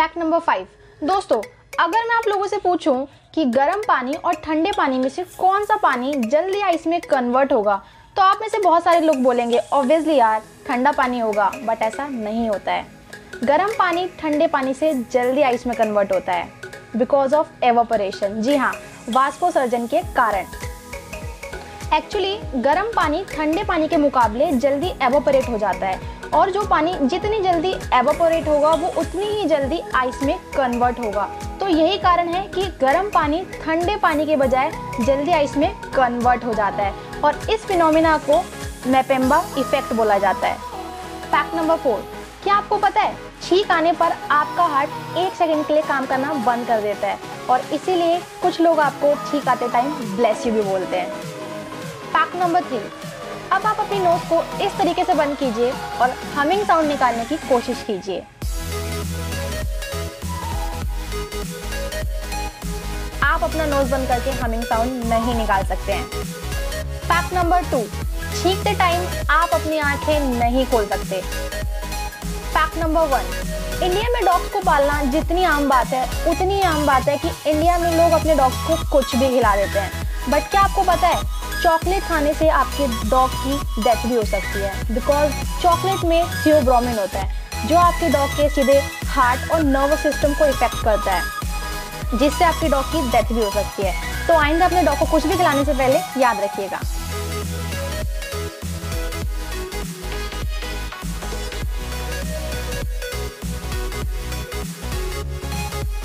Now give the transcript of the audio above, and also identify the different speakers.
Speaker 1: Fact number five दोस्तों, अगर मैं आप लोगों से पूछूँ कि गर्म पानी और ठंडे पानी में से कौन सा पानी जल्दी आइस में कन्वर्ट होगा तो आप में से बहुत सारे लोग बोलेंगे ऑब्वियसली यार, ठंडा पानी होगा. बट ऐसा नहीं होता है। गर्म पानी ठंडे पानी से जल्दी आइस में कन्वर्ट होता है। बिकॉज़ ऑफ़ एवोपरेशन जी हाँ वास्पोसर्जन के कारण। एक्चुअली गर्म पानी ठंडे पानी के मुकाबले जल्दी एवोपरेट हो जाता है। और जो पानी जितनी जल्दी एवोपोरेट होगा, वो उतनी ही जल्दी आइस में कन्वर्ट होगा। तो यही कारण है कि गर्म पानी ठंडे पानी के बजाय जल्दी आइस में कन्वर्ट हो जाता है और इस फिनोमिना को मैपेम्बा इफ़ेक्ट बोला जाता है। फैक्ट नंबर फोर क्या आपको पता है, छींक आने पर आपका हार्ट एक सेकंड के लिए काम करना बंद कर देता है और इसीलिए कुछ लोग आपको छींक आते टाइम ब्लेस यू भी बोलते हैं। फैक्ट नंबर थ्री अब आप अपनी नोज़ को इस तरीके से बंद कीजिए और हमिंग साउंड निकालने की कोशिश कीजिए। आप अपना नोज़ बंद करके हमिंग साउंड नहीं निकाल सकते हैं। फैक्ट नंबर टू, छींकते टाइम आप अपनी आँखें नहीं खोल सकते। फैक्ट नंबर वन, इंडिया में डॉग्स को पालना जितनी आम बात है, उतनी आम बात है कि इंडिया में लोग अपने डॉग्स को कुछ भी खिला देते हैं। बट क्या आपको पता है चॉकलेट खाने से आपके डॉग की डेथ भी हो सकती है। बिकॉज़ चॉकलेट में थियोब्रोमिन होता है, जो आपके डॉग के सीधे हार्ट और नर्वस सिस्टम को इफ़ेक्ट करता है, जिससे आपके डॉग की डेथ भी हो सकती है। तो आइंदा अपने डॉग को कुछ भी खिलाने से पहले याद रखिएगा।